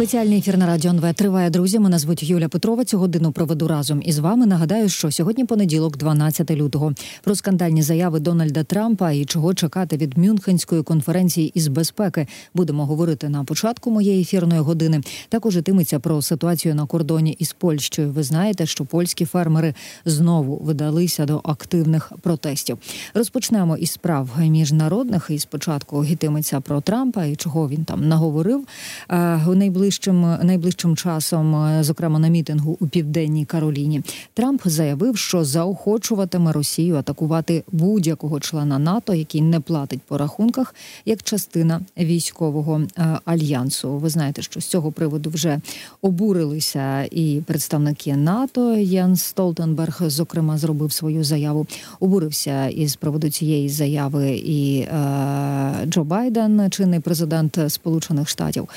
Спеціальний ефір на радіо НВ триває друзі. Мене звуть Юля Петрова. Цю годину проведу разом із вами. Нагадаю, що сьогодні понеділок, 12 лютого, про скандальні заяви Дональда Трампа і чого чекати від Мюнхенської конференції із безпеки. Будемо говорити на початку моєї ефірної години. Також ітиметься про ситуацію на кордоні із Польщею. Ви знаєте, що польські фермери знову видалися до активних протестів. Розпочнемо із справ міжнародних. І спочатку йтиметься про Трампа і чого він там наговорив. Е, у найближчим найближчим часом, е, зокрема на мітингу у південній Кароліні, Трамп заявив, що заохочуватиме Росію атакувати будь-якого члена НАТО, який не платить по рахунках, як частина військового е, альянсу. Ви знаєте, що з цього приводу вже обурилися і представники НАТО. Ян Столтенберг, зокрема, зробив свою заяву. Обурився із приводу цієї заяви і е, Джо Байден, чинний президент Сполучених Штатів.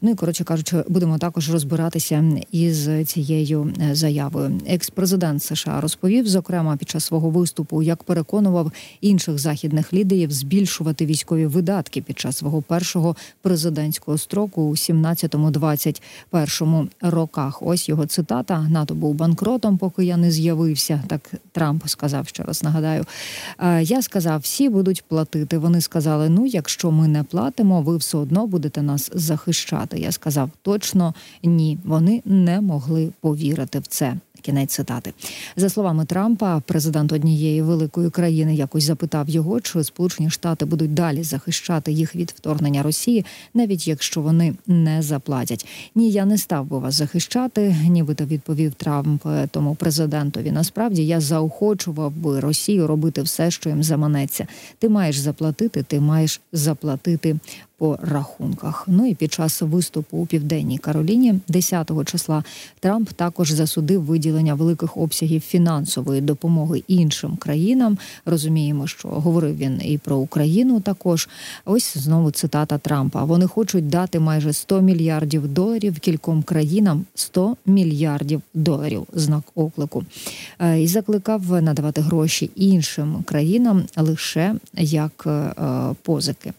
Ну і коротше кажучи, будемо також розбиратися із цією е, заявою. Екс-президент США розповів, зокрема під час свого виступу, як переконував інших західних лідерів збільшувати військові видатки під час свого першого президентського строку у 17-21 роках. Ось його цитата: НАТО був банкротом, поки я не з'явився. Так Трамп сказав ще раз. Нагадаю, «Е, я сказав, всі будуть платити. Вони сказали: ну, якщо ми не платимо, ви все одно будете нас захищати цитати. Я сказав точно ні. Вони не могли повірити в це. Кінець цитати за словами Трампа, президент однієї великої країни якось запитав його, чи Сполучені Штати будуть далі захищати їх від вторгнення Росії, навіть якщо вони не заплатять. Ні, я не став би вас захищати. Нібито відповів Трамп тому президентові. Насправді я заохочував би Росію робити все, що їм заманеться. Ти маєш заплатити, ти маєш заплатити по рахунках. Ну і під час виступу у південній Кароліні, 10 числа, Трамп також засудив виділення великих обсягів фінансової допомоги іншим країнам. Розуміємо, що говорив він і про Україну. Також ось знову цитата Трампа. Вони хочуть дати майже 100 мільярдів доларів кільком країнам 100 мільярдів доларів. Знак оклику е, і закликав надавати гроші іншим країнам лише як е, позики.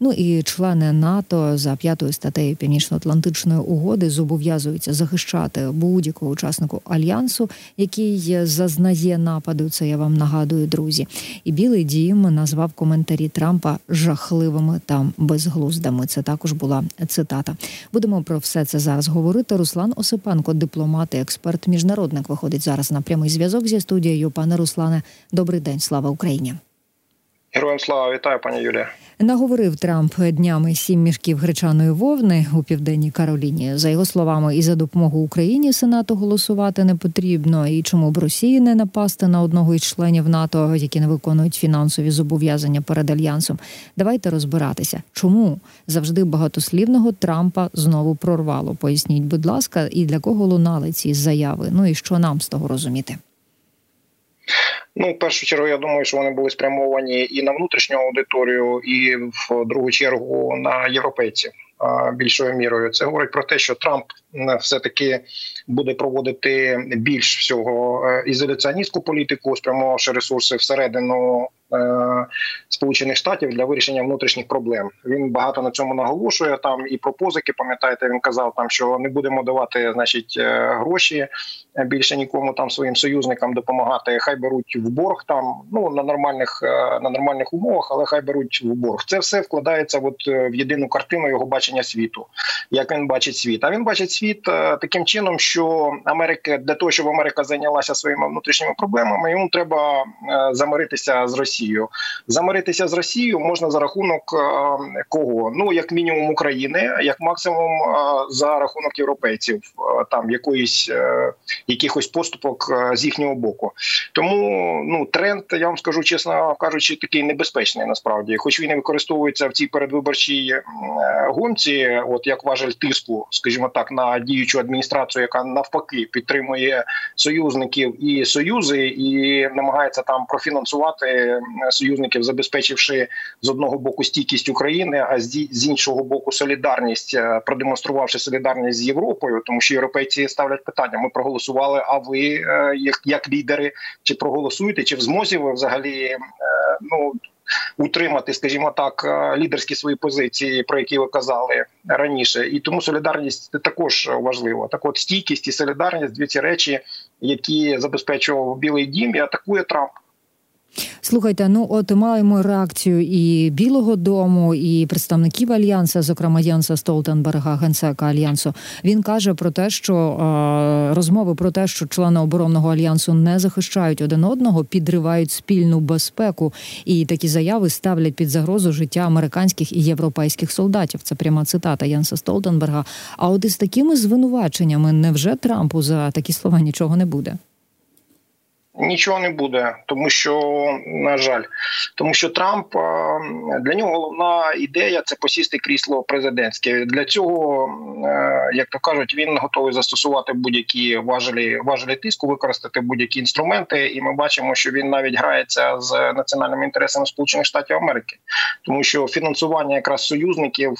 Ну і член члени НАТО за п'ятою статтею Північно-Атлантичної угоди зобов'язуються захищати будь-якого учаснику альянсу, який зазнає нападу. Це я вам нагадую, друзі. І Білий Дім назвав коментарі Трампа жахливими та безглуздами. Це також була цитата. Будемо про все це зараз говорити. Руслан Осипенко, дипломат і експерт, міжнародник, виходить зараз на прямий зв'язок зі студією. Пане Руслане, добрий день, слава Україні. Героям слава вітаю, пані Юлія. Наговорив Трамп днями сім мішків гречаної вовни у південній Кароліні. За його словами, і за допомогу Україні Сенату голосувати не потрібно. І чому б Росії не напасти на одного із членів НАТО, які не виконують фінансові зобов'язання перед альянсом? Давайте розбиратися, чому завжди багатослівного Трампа знову прорвало. Поясніть, будь ласка, і для кого лунали ці заяви? Ну і що нам з того розуміти? Ну, в першу чергу, я думаю, що вони були спрямовані і на внутрішню аудиторію, і в другу чергу на європейців більшою мірою. Це говорить про те, що Трамп все таки буде проводити більш всього е, ізоляціоністську політику, спрямувавши ресурси всередину Е, Сполучених Штатів для вирішення внутрішніх проблем. Він багато на цьому наголошує. Там і про позики, пам'ятаєте, він казав там, що не будемо давати, значить, е, гроші більше нікому там своїм союзникам допомагати. Хай беруть в борг там ну на нормальних на нормальних умовах, але хай беруть в борг. Це все вкладається от в єдину картину його бачення світу. Як він бачить світ? А він бачить світ таким чином, що Америка для того, щоб Америка зайнялася своїми внутрішніми проблемами, йому треба замиритися з Росією. Замиритися з Росією можна за рахунок е, кого? Ну як мінімум України, як максимум е, за рахунок європейців, е, там якоїсь якихось поступок з їхнього боку. Тому ну тренд, я вам скажу чесно кажучи, такий небезпечний насправді, хоч він і використовується в цій передвиборчій гонці, от як важель тиску, скажімо так, на діючу адміністрацію, яка навпаки підтримує союзників і союзи, і намагається там профінансувати союзників, забезпечивши з одного боку стійкість України, а з іншого боку солідарність, е, продемонструвавши солідарність з Європою, тому що європейці ставлять питання: ми проголосували. А ви е, як як лідери, чи проголосуєте, чи в змозі ви взагалі е, ну утримати, скажімо так, лідерські свої позиції, про які ви казали раніше, і тому солідарність також важлива. Так, от стійкість і солідарність дві ці речі, які забезпечував Білий Дім, і атакує Трамп. Слухайте, ну от маємо реакцію і Білого Дому, і представників альянсу, зокрема Янса Столтенберга, генсека альянсу. Він каже про те, що е, розмови про те, що члени оборонного альянсу не захищають один одного, підривають спільну безпеку, і такі заяви ставлять під загрозу життя американських і європейських солдатів. Це пряма цитата Янса Столтенберга. А от із такими звинуваченнями, невже Трампу за такі слова нічого не буде? Нічого не буде, тому що на жаль, тому що Трамп для нього головна ідея це посісти крісло президентське. Для цього, е, як то кажуть, він готовий застосувати будь-які важелі важелі тиску, використати будь-які інструменти. І ми бачимо, що він навіть грається з національними інтересами Сполучених Штатів Америки, тому що фінансування якраз союзників,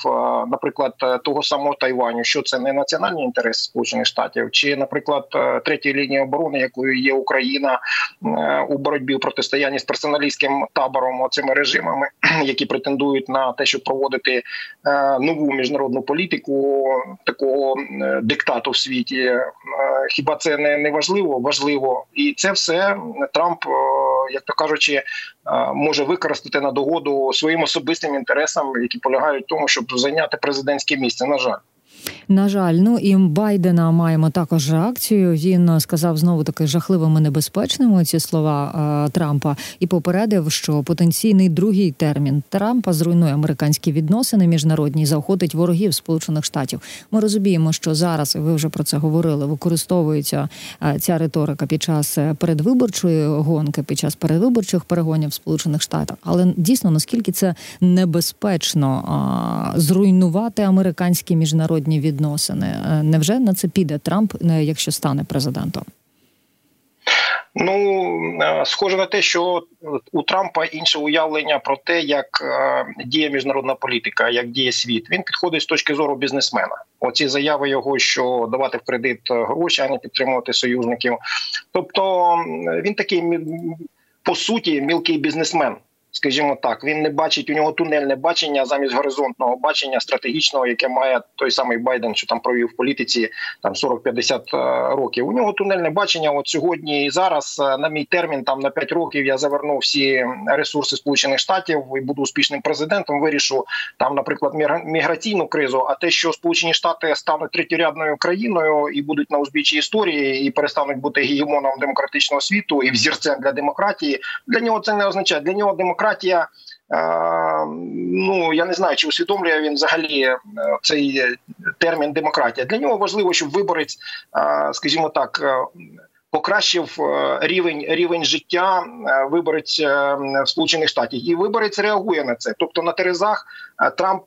наприклад, того самого Тайваню, що це не національні інтереси Сполучених Штатів, чи, наприклад, третьої лінії оборони, якою є Україна. Е, у боротьбі у протистоянні з персоналістським табором цими режимами, які претендують на те, щоб проводити е, нову міжнародну політику такого е, диктату в світі. Хіба це не, не важливо? Важливо, і це все Трамп, як то кажучи, може використати на догоду своїм особистим інтересам, які полягають в тому, щоб зайняти президентське місце. На жаль. На жаль, ну і Байдена маємо також реакцію. Він сказав знову таки жахливими небезпечними ці слова е, Трампа і попередив, що потенційний другий термін Трампа зруйнує американські відносини міжнародні, заохотить ворогів Сполучених Штатів. Ми розуміємо, що зараз ви вже про це говорили. Використовується е, ця риторика під час е, передвиборчої гонки, під час передвиборчих перегонів в Сполучених Штатах. Але дійсно наскільки це небезпечно зруйнувати американські міжнародні міжнародні відносини. Е, невже на це піде Трамп, е, якщо стане президентом? Ну е, схоже на те, що у Трампа інше уявлення про те, як діє міжнародна політика, як діє світ. Він підходить з точки зору бізнесмена. Оці заяви його, що давати в кредит гроші, а не підтримувати союзників. Тобто він такий по суті мілкий бізнесмен скажімо так, він не бачить у нього тунельне бачення замість горизонтного бачення стратегічного, яке має той самий Байден, що там провів в політиці там 40-50 е, років. У нього тунельне бачення. От сьогодні і зараз е, на мій термін, там на 5 років, я заверну всі ресурси Сполучених Штатів і буду успішним президентом. Вирішу там, наприклад, міграційну кризу. А те, що Сполучені Штати стануть третьорядною країною і будуть на узбіччі історії, і перестануть бути гегемоном демократичного світу і взірцем для демократії, для нього це не означає. Для нього демократія демократія. Ну я не знаю, чи усвідомлює він взагалі е, цей термін демократія. Для нього важливо, щоб виборець, скажімо так, е, покращив е, рівень рівень життя е, виборець е, Сполучених Штатів, і виборець реагує на це. Тобто на Терезах Трамп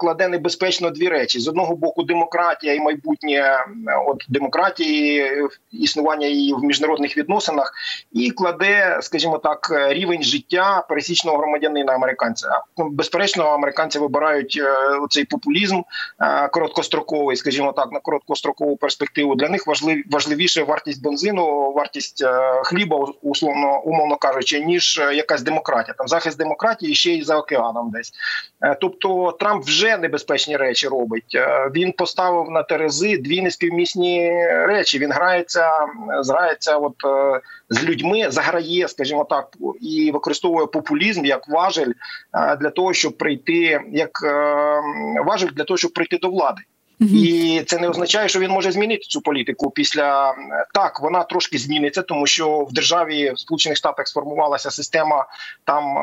кладе небезпечно дві речі: з одного боку, демократія і майбутнє от демократії, існування її в міжнародних відносинах, і кладе, скажімо так, рівень життя пересічного громадянина американця. Ну, безперечно, американці вибирають цей популізм короткостроковий, скажімо так, на короткострокову перспективу. Для них важлив важливіше вартість бензину вартість е, хліба, условно умовно кажучи, ніж е, якась демократія. Там захист демократії ще й за океаном, десь е, тобто Трамп вже небезпечні речі робить. Він поставив на терези дві неспівмісні речі. Він грається, зграється, от з людьми, заграє, скажімо так, і використовує популізм як важель для того, щоб прийти, як важель для того, щоб прийти до влади. І це не означає, що він може змінити цю політику. Після так вона трошки зміниться, тому що в державі в Сполучених Штатах сформувалася система там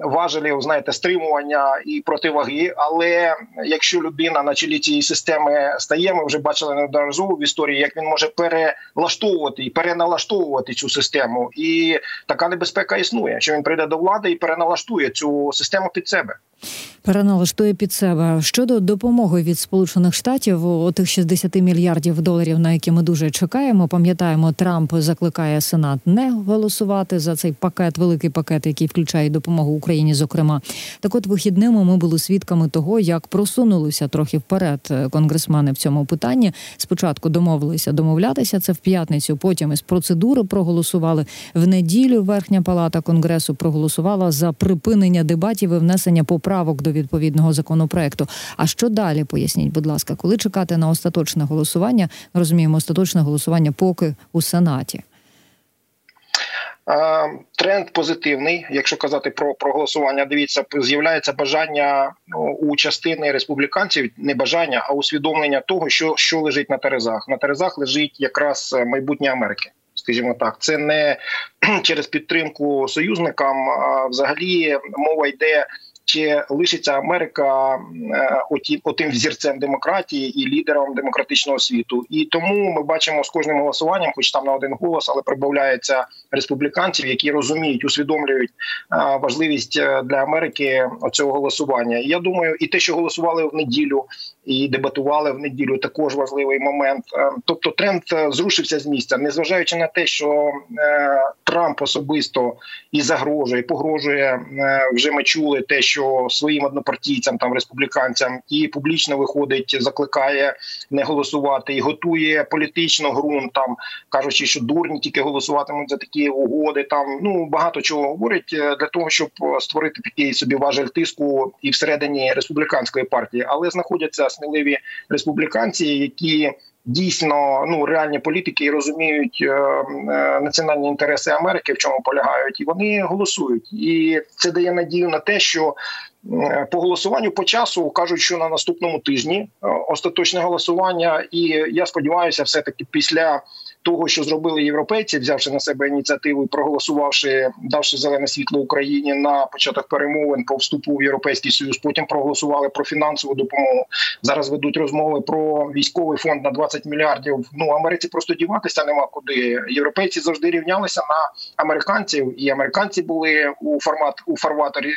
важелів, знаєте, стримування і противаги. Але якщо людина на чолі цієї системи стає, ми вже бачили неодноразово в історії, як він може перелаштовувати і переналаштовувати цю систему. І така небезпека існує, що він прийде до влади і переналаштує цю систему під себе. Переналаштує під себе щодо допомоги від Сполучених Штатів отих 60 мільярдів доларів, на які ми дуже чекаємо. Пам'ятаємо, Трамп закликає Сенат не голосувати за цей пакет, великий пакет, який включає допомогу Україні. Зокрема, так от вихідними ми були свідками того, як просунулися трохи вперед конгресмени в цьому питанні. Спочатку домовилися домовлятися це в п'ятницю. Потім із процедури проголосували в неділю. Верхня палата конгресу проголосувала за припинення дебатів і внесення поправок до відповідного законопроекту. А що далі? Поясніть, будь ласка, коли чекати на остаточне голосування? Ми розуміємо, остаточне голосування поки у сенаті. Тренд позитивний, якщо казати про проголосування, дивіться, з'являється бажання ну, у частини республіканців, не бажання, а усвідомлення того, що що лежить на терезах. На терезах лежить якраз майбутнє Америки. Скажімо так, це не через підтримку союзникам. А взагалі мова йде чи лишиться Америка е, отим взірцем демократії і лідером демократичного світу. І тому ми бачимо з кожним голосуванням, хоч там на один голос, але прибавляється республіканців, які розуміють, усвідомлюють е, важливість е, для Америки цього голосування. Я думаю, і те, що голосували в неділю, і дебатували в неділю, також важливий момент. Тобто, тренд зрушився з місця, незважаючи на те, що Трамп особисто і загрожує, і погрожує вже ми чули те, що що своїм однопартійцям, там республіканцям, і публічно виходить, закликає не голосувати і готує політично ґрунт, там кажучи, що дурні тільки голосуватимуть за такі угоди. Там ну багато чого говорить е, для того, щоб створити такий собі важель тиску і всередині республіканської партії, але знаходяться сміливі республіканці, які дійсно ну реальні політики і розуміють е, е, національні інтереси Америки, в чому полягають, і вони голосують. І це дає надію на те, що е, по голосуванню по часу кажуть, що на наступному тижні остаточне голосування, і я сподіваюся, все таки після того, що зробили європейці, взявши на себе ініціативу, проголосувавши, давши зелене світло Україні на початок перемовин по вступу в європейський союз. Потім проголосували про фінансову допомогу. Зараз ведуть розмови про військовий фонд на 20 мільярдів. Ну Америці просто діватися нема куди. Європейці завжди рівнялися на американців, і американці були у формат у фарваторі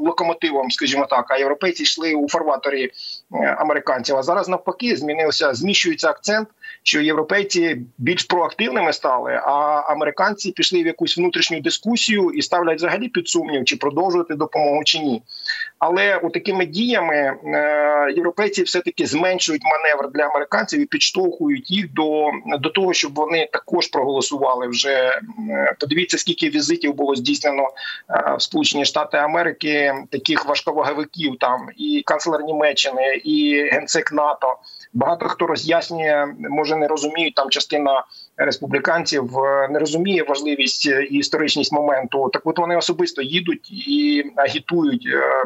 локомотивом, скажімо так. А європейці йшли у фарваторі е, американців. А зараз навпаки змінився, зміщується акцент, що європейці більш проактивними стали, а американці пішли в якусь внутрішню дискусію і ставлять взагалі під сумнів, чи продовжувати допомогу чи ні. Але у такими діями е, європейці все таки зменшують маневр для американців і підштовхують їх до до того, щоб вони також проголосували. Вже е, подивіться, скільки візитів було здійснено е, в Сполучені Штати Америки, таких важковаговиків там і канцлер Німеччини, і генсек НАТО. Багато хто роз'яснює, може не розуміють там частина республіканців е, не розуміє важливість і історичність моменту. Так, от вони особисто їдуть і агітують е,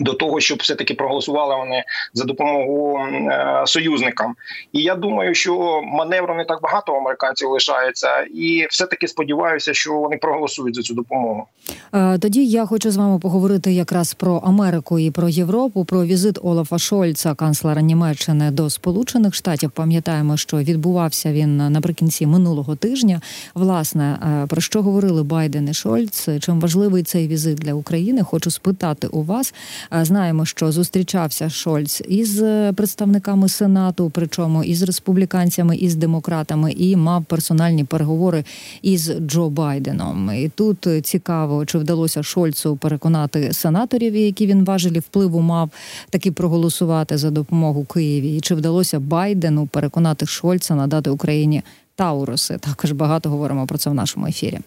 до того, щоб все таки проголосували вони за допомогу е, союзникам. І я думаю, що маневру не так багато американців лишається, і все таки сподіваюся, що вони проголосують за цю допомогу. Е, тоді я хочу з вами поговорити якраз про Америку і про Європу. Про візит Олафа Шольца, канцлера Німеччини до Сполучених Штатів. Пам'ятаємо, що відбувався він наприкінці минулого тижня. Власне е, про що говорили Байден і Шольц? Чим важливий цей візит для України? Хочу спитати у вас. Знаємо, що зустрічався Шольц із е, представниками сенату, причому із республіканцями, із демократами, і мав персональні переговори із Джо Байденом. І тут цікаво, чи вдалося Шольцу переконати сенаторів, які він важелі впливу мав таки проголосувати за допомогу Києві, і чи вдалося Байдену переконати Шольца надати Україні Тауруси? Також багато говоримо про це в нашому ефірі.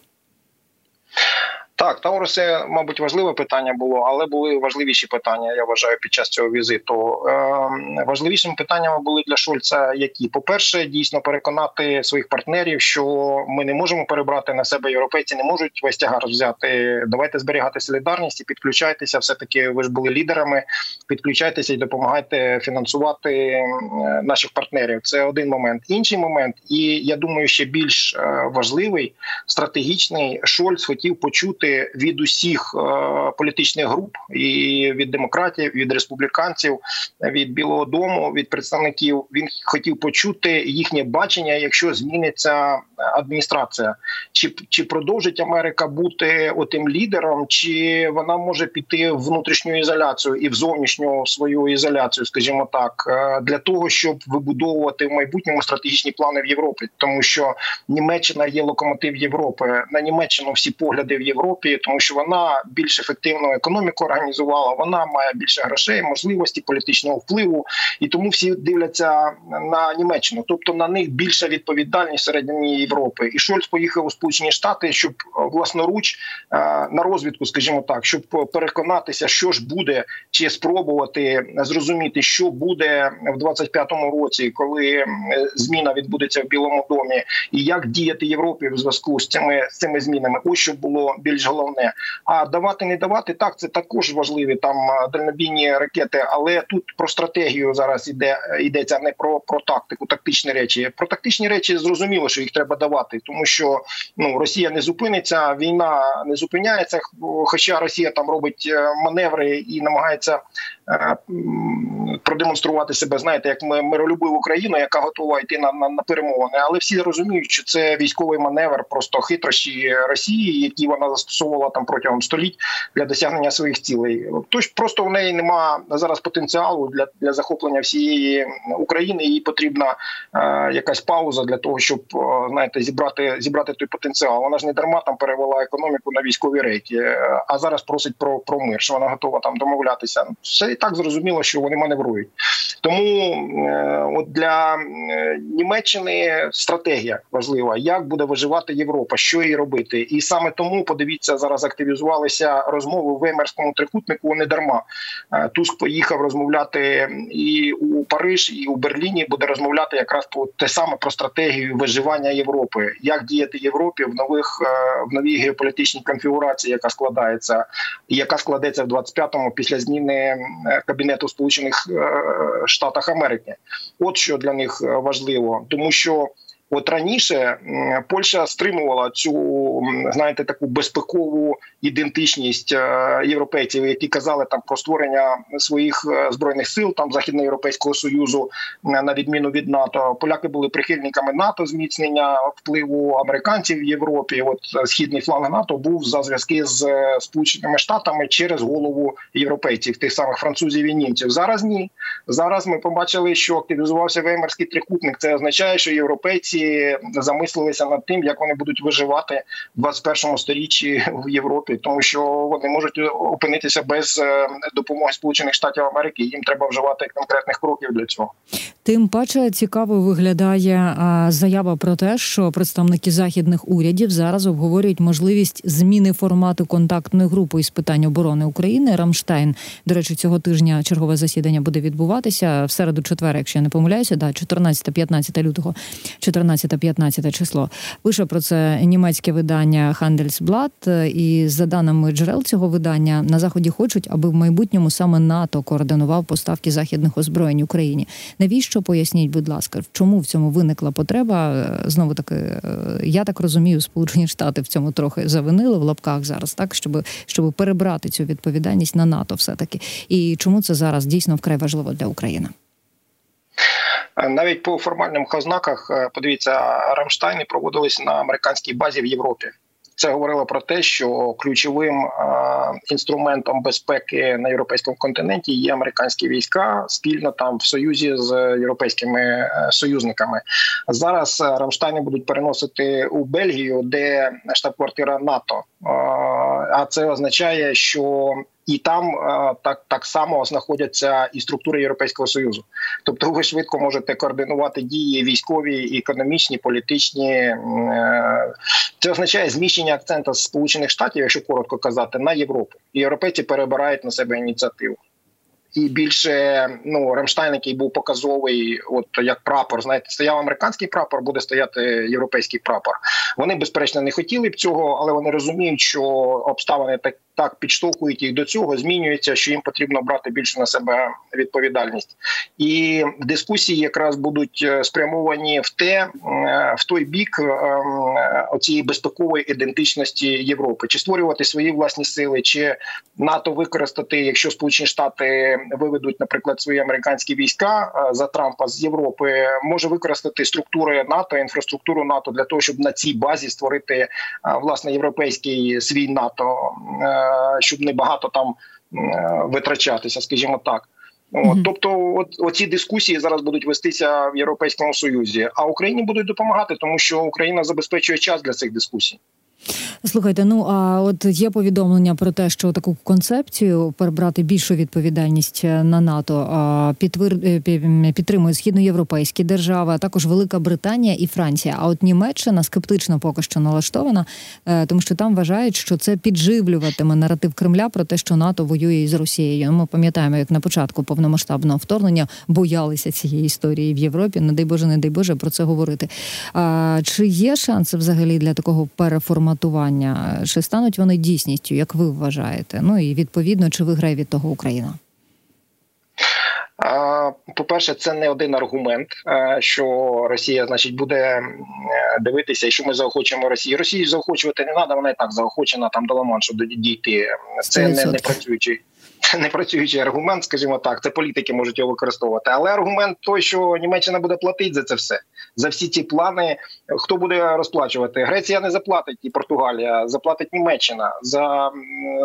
Так, Тауруси, мабуть, важливе питання було, але були важливіші питання. Я вважаю, під час цього візиту. Е, важливішими питаннями були для Шольца, які по перше, дійсно переконати своїх партнерів, що ми не можемо перебрати на себе європейці, не можуть весь тягар взяти. Давайте зберігати солідарність і підключайтеся. Все таки ви ж були лідерами. Підключайтеся і допомагайте фінансувати е, наших партнерів. Це один момент. Інший момент, і я думаю, ще більш е, важливий стратегічний Шольц хотів почути від усіх політичних груп і від демократів, від республіканців, від Білого Дому, від представників. Він хотів почути їхнє бачення, якщо зміниться адміністрація, чи чи продовжить Америка бути отим лідером, чи вона може піти в внутрішню ізоляцію і в зовнішню свою ізоляцію, скажімо так, для того, щоб вибудовувати в майбутньому стратегічні плани в Європі, тому що Німеччина є локомотив Європи. На Німеччину всі погляди в Європі, тому що вона більш ефективну економіку організувала. Вона має більше грошей, можливості політичного впливу, і тому всі дивляться на Німеччину, тобто на них більша відповідальність середині Європи. І Шольц поїхав у Сполучені Штати, щоб власноруч на розвідку, скажімо так, щоб переконатися, що ж буде, чи спробувати зрозуміти, що буде в 25-му році, коли зміна відбудеться в Білому домі, і як діяти Європі в зв'язку з цими з цими змінами. Ось що було більш головне. А давати не давати так. Це також важливі там дальнобійні ракети, але тут про стратегію зараз іде йдеться не про про тактику, тактичні речі. Про тактичні речі зрозуміло, що їх треба давати, тому що ну Росія не зупиниться, війна не зупиняється. Хоча Росія там робить е, маневри і намагається продемонструвати себе, знаєте, як миролюбиву країну, яка готова йти на, на, на перемовини, але всі розуміють, що це військовий маневр, просто хитрощі Росії, які вона застосовувала там протягом століть для досягнення своїх цілей. Тож просто в неї нема зараз потенціалу для для захоплення всієї України. Їй потрібна е, якась пауза для того, щоб е, знаєте, зібрати зібрати той потенціал. Вона ж не дарма там перевела економіку на військові рейки, е, а зараз просить про про мир. що Вона готова там домовлятися. Все так зрозуміло, що вони маневрують. Тому е, от для е, Німеччини стратегія важлива, як буде виживати Європа, що їй робити, і саме тому подивіться зараз. Активізувалися розмови в Веймерському трикутнику. Не дарма е, Туск поїхав розмовляти і у Париж, і у Берліні буде розмовляти якраз про те саме про стратегію виживання Європи, як діяти Європі в нових в новій геополітичній конфігурації, яка складається, і яка складеться в 25-му після зміни кабінету Сполучених Штатах Америки. От що для них е, важливо, тому що От раніше Польща стримувала цю знаєте таку безпекову ідентичність е, європейців, які казали там про створення своїх е, збройних сил там західноєвропейського союзу, на відміну від НАТО. Поляки були прихильниками НАТО, зміцнення впливу американців в Європі. От е, східний фланг НАТО був за зв'язки з сполученими штатами через голову європейців, тих самих французів і німців. Зараз ні. Зараз ми побачили, що активізувався веймарський трикутник. Це означає, що європейці замислилися над тим, як вони будуть виживати в 21 сторіччі в Європі, тому що вони можуть опинитися без е, допомоги Сполучених Штатів Америки. Їм треба вживати конкретних кроків для цього. Тим паче цікаво виглядає заява про те, що представники західних урядів зараз обговорюють можливість зміни формату контактної групи із питань оборони України. Рамштайн до речі, цього тижня чергове засідання буде відбуватися в середу, четвер, якщо я не помиляюся, да 14-15 лютого, 14-15 число. Пише про це німецьке видання Handelsblatt, і за даними джерел цього видання на заході хочуть, аби в майбутньому саме НАТО координував поставки західних озброєнь Україні. Навіщо? поясніть, будь ласка, чому в цьому виникла потреба? Е, Знову таки, е, я так розумію, Сполучені Штати в цьому трохи завинили в лапках зараз, так щоб щоб перебрати цю відповідальність на НАТО, все таки, і чому це зараз дійсно вкрай важливо для України? Е, навіть по формальним ознаках, подивіться, Рамштайни проводились на американській базі в Європі. Це говорило про те, що ключовим інструментом безпеки на європейському континенті є американські війська спільно там в союзі з європейськими е, союзниками. Зараз е, Рамштайни будуть переносити у Бельгію, де штаб-квартира НАТО. А це означає, що і там е, так так само знаходяться і структури Європейського союзу. Тобто, ви швидко можете координувати дії військові, економічні, політичні. Е, це означає зміщення акцента сполучених штатів, якщо коротко казати, на Європу. Європейці перебирають на себе ініціативу. І більше ну Рамштайн, який був показовий, от як прапор. Знаєте, стояв американський прапор, буде стояти європейський прапор. Вони безперечно не хотіли б цього, але вони розуміють, що обставини так так підштовхують їх до цього, змінюється, що їм потрібно брати більше на себе відповідальність, і дискусії якраз будуть е, спрямовані в те, е, в той бік е, оцієї безпекової ідентичності Європи, чи створювати свої власні сили, чи НАТО використати, якщо Сполучені Штати виведуть, наприклад, свої американські війська за Трампа з Європи, може використати структури НАТО, інфраструктуру НАТО для того, щоб на цій базі створити власне європейський свій НАТО щоб не багато там витрачатися, скажімо так. От, Тобто, от оці дискусії зараз будуть вестися в Європейському Союзі, а Україні будуть допомагати, тому що Україна забезпечує час для цих дискусій. Слухайте, ну а от є повідомлення про те, що таку концепцію перебрати більшу відповідальність е, на НАТО підтвир... Е, підтримує східноєвропейські держави, а також Велика Британія і Франція. А от Німеччина скептично поки що налаштована, е, тому що там вважають, що це підживлюватиме наратив Кремля про те, що НАТО воює із Росією. Ми пам'ятаємо, як на початку повномасштабного вторгнення боялися цієї історії в Європі. Не дай Боже, не дай Боже про це говорити. Чи є шанси взагалі для такого переформатування? Голосування, чи стануть вони дійсністю, як ви вважаєте? Ну і відповідно, чи виграє від того Україна? По перше, це не один аргумент, що Росія, значить, буде дивитися, і що ми заохочуємо Росію. Росію заохочувати не треба, вона і так заохочена там до Ламаншу дійти. Це не, не працюючий не працюючий аргумент, скажімо так. Це політики можуть його використовувати. Але аргумент той, що Німеччина буде платити за це все, за всі ці плани. Хто буде розплачувати? Греція не заплатить і Португалія, заплатить Німеччина за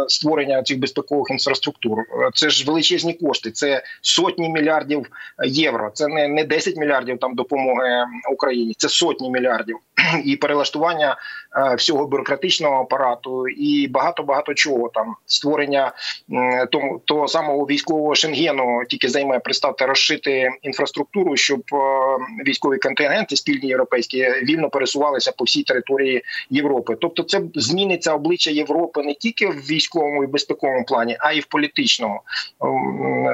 створення цих безпекових інфраструктур. Це ж величезні кошти. Це сотні мільярдів євро. Це не не 10 мільярдів там допомоги Україні, це сотні мільярдів і перелаштування е, всього бюрократичного апарату, і багато багато чого там створення тому того самого військового шенгену тільки займе представте розшити інфраструктуру, щоб е, військові контингенти спільні європейські вільно пересувалися по всій території Європи. Тобто, це зміниться обличчя Європи не тільки в військовому і безпековому плані, а й в політичному.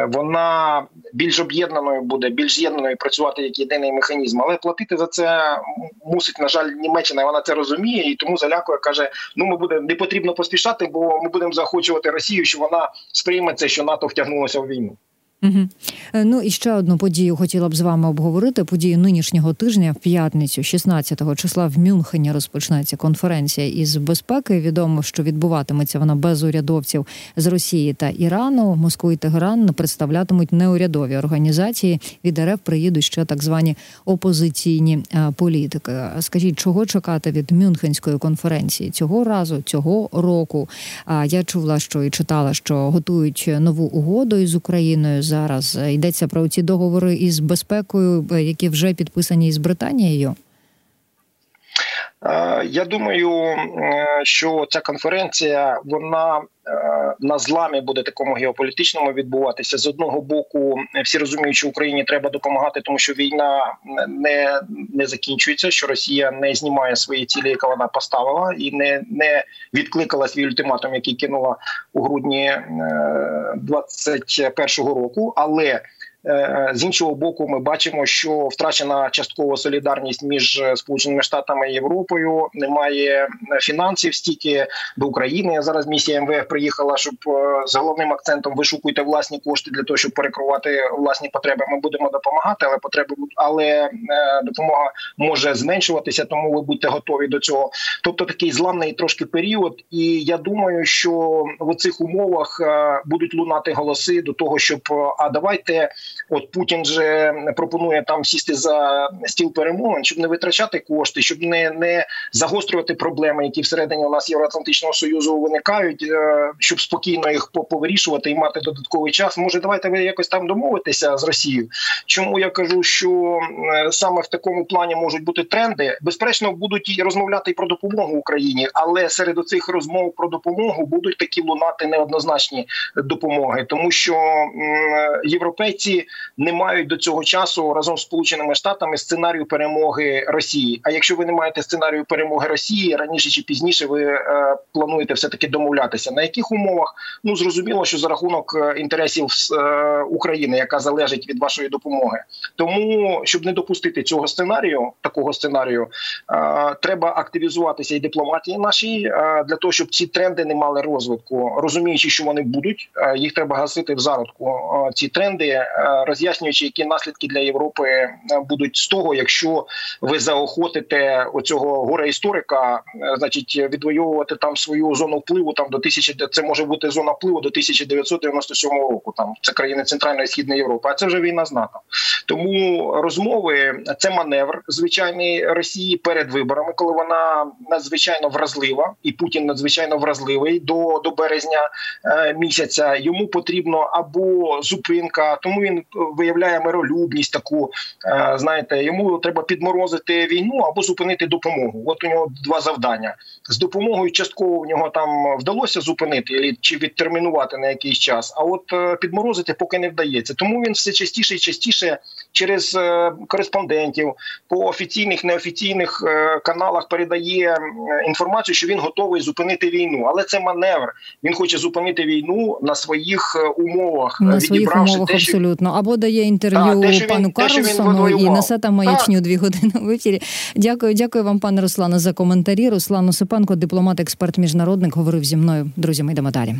Вона більш об'єднаною буде, більш з'єднаною працювати як єдиний механізм, але платити за це мусить на жаль, Німеччина вона це розуміє і тому залякує, каже: ну ми будемо не потрібно поспішати, бо ми будемо захочувати Росію, що вона сприйме це, що НАТО втягнулося в війну. Угу. Ну і ще одну подію хотіла б з вами обговорити. Подію нинішнього тижня в п'ятницю, 16 числа, в Мюнхені розпочнеться конференція із безпеки. Відомо, що відбуватиметься вона без урядовців з Росії та Ірану. Москву і Тегеран представлятимуть неурядові організації. Від РФ приїдуть ще так звані опозиційні е, політики. Скажіть, чого чекати від Мюнхенської конференції цього разу, цього року? А я чула, що і читала, що готують нову угоду із Україною зараз? Йдеться про ці договори із безпекою, е, які вже підписані із Британією. Е, я думаю, е, що ця конференція вона на зламі буде такому геополітичному відбуватися з одного боку. Всі розуміють, що Україні треба допомагати, тому що війна не не закінчується. Що Росія не знімає свої цілі, які вона поставила, і не не відкликала свій ультиматум, який кинула у грудні 2021 року. Але Е, з іншого боку, ми бачимо, що втрачена частково солідарність між сполученими штатами і Європою. Немає фінансів стільки до України. Зараз місія МВФ приїхала, щоб е, з головним акцентом вишукуйте власні кошти для того, щоб перекривати власні потреби. Ми будемо допомагати, але потреби але е, допомога може зменшуватися, тому ви будьте готові до цього. Тобто такий зламний трошки період. І я думаю, що в цих умовах будуть лунати голоси до того, щоб а давайте. От Путін же пропонує там сісти за стіл перемовин, щоб не витрачати кошти, щоб не не загострювати проблеми, які всередині у нас євроатлантичного союзу виникають, е, щоб спокійно їх повирішувати і мати додатковий час. Може, давайте ви якось там домовитеся з Росією. Чому я кажу, що е, саме в такому плані можуть бути тренди? Безперечно, будуть і розмовляти про допомогу Україні, але серед цих розмов про допомогу будуть такі лунати неоднозначні допомоги, тому що європейці не мають до цього часу разом з Сполученими Штатами сценарію перемоги Росії. А якщо ви не маєте сценарію перемоги Росії раніше чи пізніше, ви е, плануєте все таки домовлятися. На яких умовах ну зрозуміло, що за рахунок е, інтересів е, України, яка залежить від вашої допомоги, тому щоб не допустити цього сценарію, такого сценарію, е, треба активізуватися і дипломатії нашій е, для того, щоб ці тренди не мали розвитку, розуміючи, що вони будуть, е, їх треба гасити в зародку. Ці тренди, роз'яснюючи, які наслідки для Європи будуть з того, якщо ви заохотите оцього горе історика, значить відвоювати там свою зону впливу там до тисячі, це може бути зона впливу до 1997 року. Там це країни Центральної і Східної Європи. А це вже війна з НАТО. Тому розмови це маневр звичайний Росії перед виборами, коли вона надзвичайно вразлива, і Путін надзвичайно вразливий до до березня е, місяця. Йому потрібно або зупинка, тому він виявляє миролюбність. Таку е, знаєте, йому треба підморозити війну або зупинити допомогу. От у нього два завдання з допомогою. Частково в нього там вдалося зупинити чи відтермінувати на якийсь час. А от е, підморозити поки не вдається. Тому він все частіше і частіше через кореспондентів по офіційних неофіційних каналах передає інформацію, що він готовий зупинити війну, але це маневр. Він хоче зупинити війну на своїх е, умовах, на своїх умовах те, що... абсолютно або дає інтерв'ю та, пану він, Карлсону те, і несе там маячню дві години в ефірі. Дякую, дякую вам, пане Руслане, за коментарі. Руслан Осипенко, дипломат, експерт, міжнародник, говорив зі мною. Друзі, ми йдемо далі.